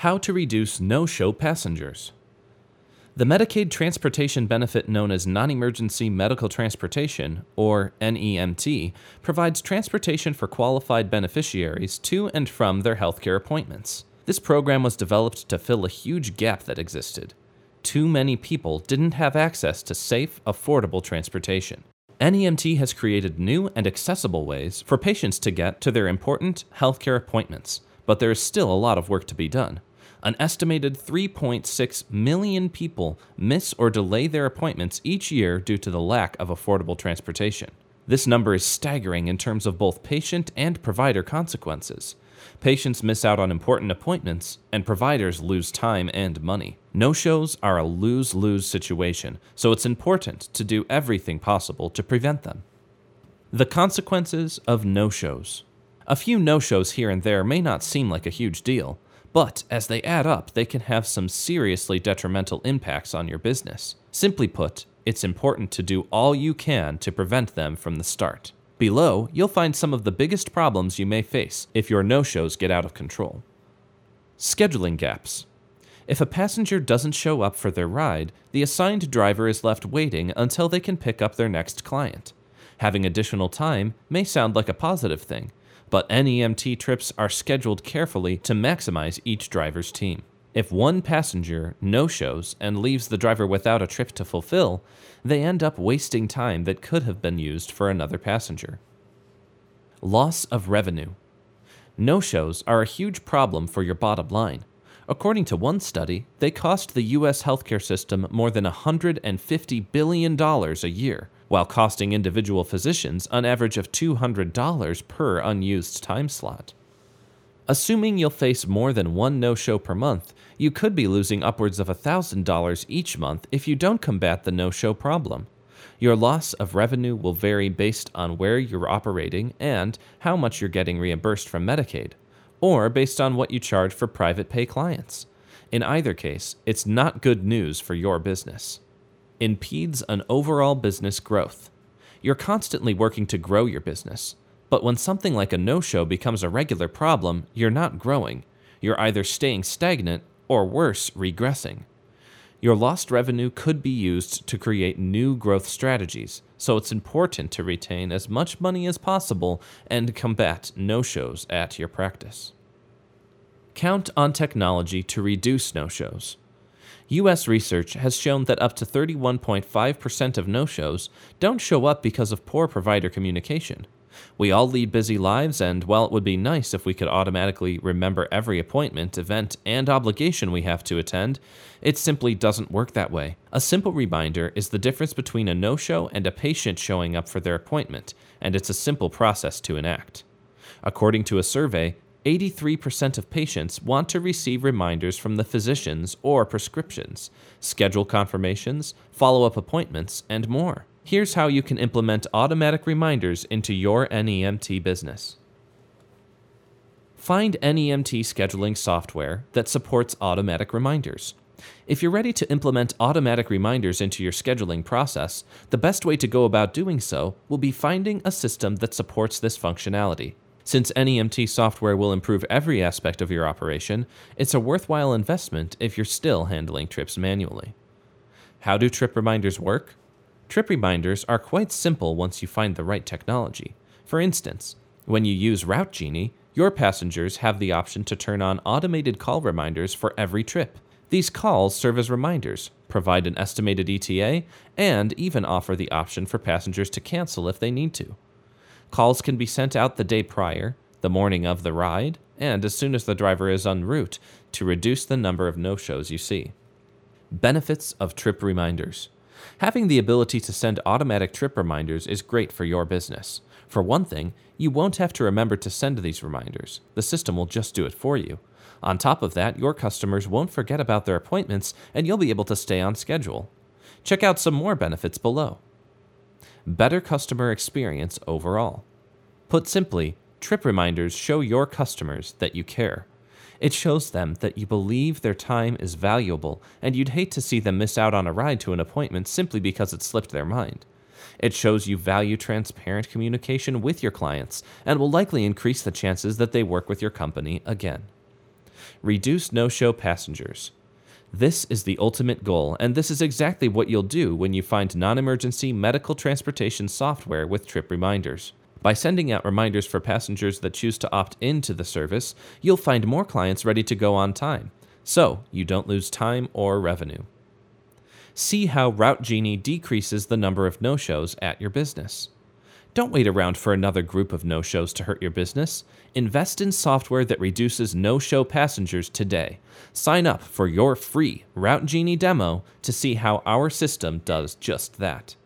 How to reduce no show passengers. The Medicaid transportation benefit known as Non Emergency Medical Transportation, or NEMT, provides transportation for qualified beneficiaries to and from their healthcare appointments. This program was developed to fill a huge gap that existed. Too many people didn't have access to safe, affordable transportation. NEMT has created new and accessible ways for patients to get to their important healthcare appointments, but there is still a lot of work to be done. An estimated 3.6 million people miss or delay their appointments each year due to the lack of affordable transportation. This number is staggering in terms of both patient and provider consequences. Patients miss out on important appointments, and providers lose time and money. No shows are a lose lose situation, so it's important to do everything possible to prevent them. The consequences of no shows. A few no shows here and there may not seem like a huge deal, but as they add up, they can have some seriously detrimental impacts on your business. Simply put, it's important to do all you can to prevent them from the start. Below, you'll find some of the biggest problems you may face if your no shows get out of control. Scheduling gaps. If a passenger doesn't show up for their ride, the assigned driver is left waiting until they can pick up their next client. Having additional time may sound like a positive thing, but NEMT trips are scheduled carefully to maximize each driver's team. If one passenger no shows and leaves the driver without a trip to fulfill, they end up wasting time that could have been used for another passenger. Loss of revenue. No shows are a huge problem for your bottom line. According to one study, they cost the U.S. healthcare system more than $150 billion a year, while costing individual physicians an average of $200 per unused time slot. Assuming you'll face more than one no show per month, you could be losing upwards of $1,000 each month if you don't combat the no show problem. Your loss of revenue will vary based on where you're operating and how much you're getting reimbursed from Medicaid, or based on what you charge for private pay clients. In either case, it's not good news for your business impedes an overall business growth. You're constantly working to grow your business, but when something like a no show becomes a regular problem, you're not growing. You're either staying stagnant or worse, regressing. Your lost revenue could be used to create new growth strategies, so it's important to retain as much money as possible and combat no shows at your practice. Count on technology to reduce no shows. U.S. research has shown that up to 31.5% of no shows don't show up because of poor provider communication. We all lead busy lives, and while it would be nice if we could automatically remember every appointment, event, and obligation we have to attend, it simply doesn't work that way. A simple reminder is the difference between a no show and a patient showing up for their appointment, and it's a simple process to enact. According to a survey, 83% of patients want to receive reminders from the physicians or prescriptions, schedule confirmations, follow up appointments, and more. Here's how you can implement automatic reminders into your NEMT business. Find NEMT scheduling software that supports automatic reminders. If you're ready to implement automatic reminders into your scheduling process, the best way to go about doing so will be finding a system that supports this functionality. Since NEMT software will improve every aspect of your operation, it's a worthwhile investment if you're still handling trips manually. How do trip reminders work? Trip reminders are quite simple once you find the right technology. For instance, when you use Route Genie, your passengers have the option to turn on automated call reminders for every trip. These calls serve as reminders, provide an estimated ETA, and even offer the option for passengers to cancel if they need to. Calls can be sent out the day prior, the morning of the ride, and as soon as the driver is en route to reduce the number of no shows you see. Benefits of trip reminders. Having the ability to send automatic trip reminders is great for your business. For one thing, you won't have to remember to send these reminders, the system will just do it for you. On top of that, your customers won't forget about their appointments and you'll be able to stay on schedule. Check out some more benefits below better customer experience overall. Put simply, trip reminders show your customers that you care. It shows them that you believe their time is valuable and you'd hate to see them miss out on a ride to an appointment simply because it slipped their mind. It shows you value transparent communication with your clients and will likely increase the chances that they work with your company again. reduce no show passengers. This is the ultimate goal, and this is exactly what you'll do when you find non emergency medical transportation software with trip reminders. By sending out reminders for passengers that choose to opt into the service, you'll find more clients ready to go on time, so you don't lose time or revenue. See how Route Genie decreases the number of no shows at your business. Don't wait around for another group of no shows to hurt your business. Invest in software that reduces no show passengers today. Sign up for your free Route Genie demo to see how our system does just that.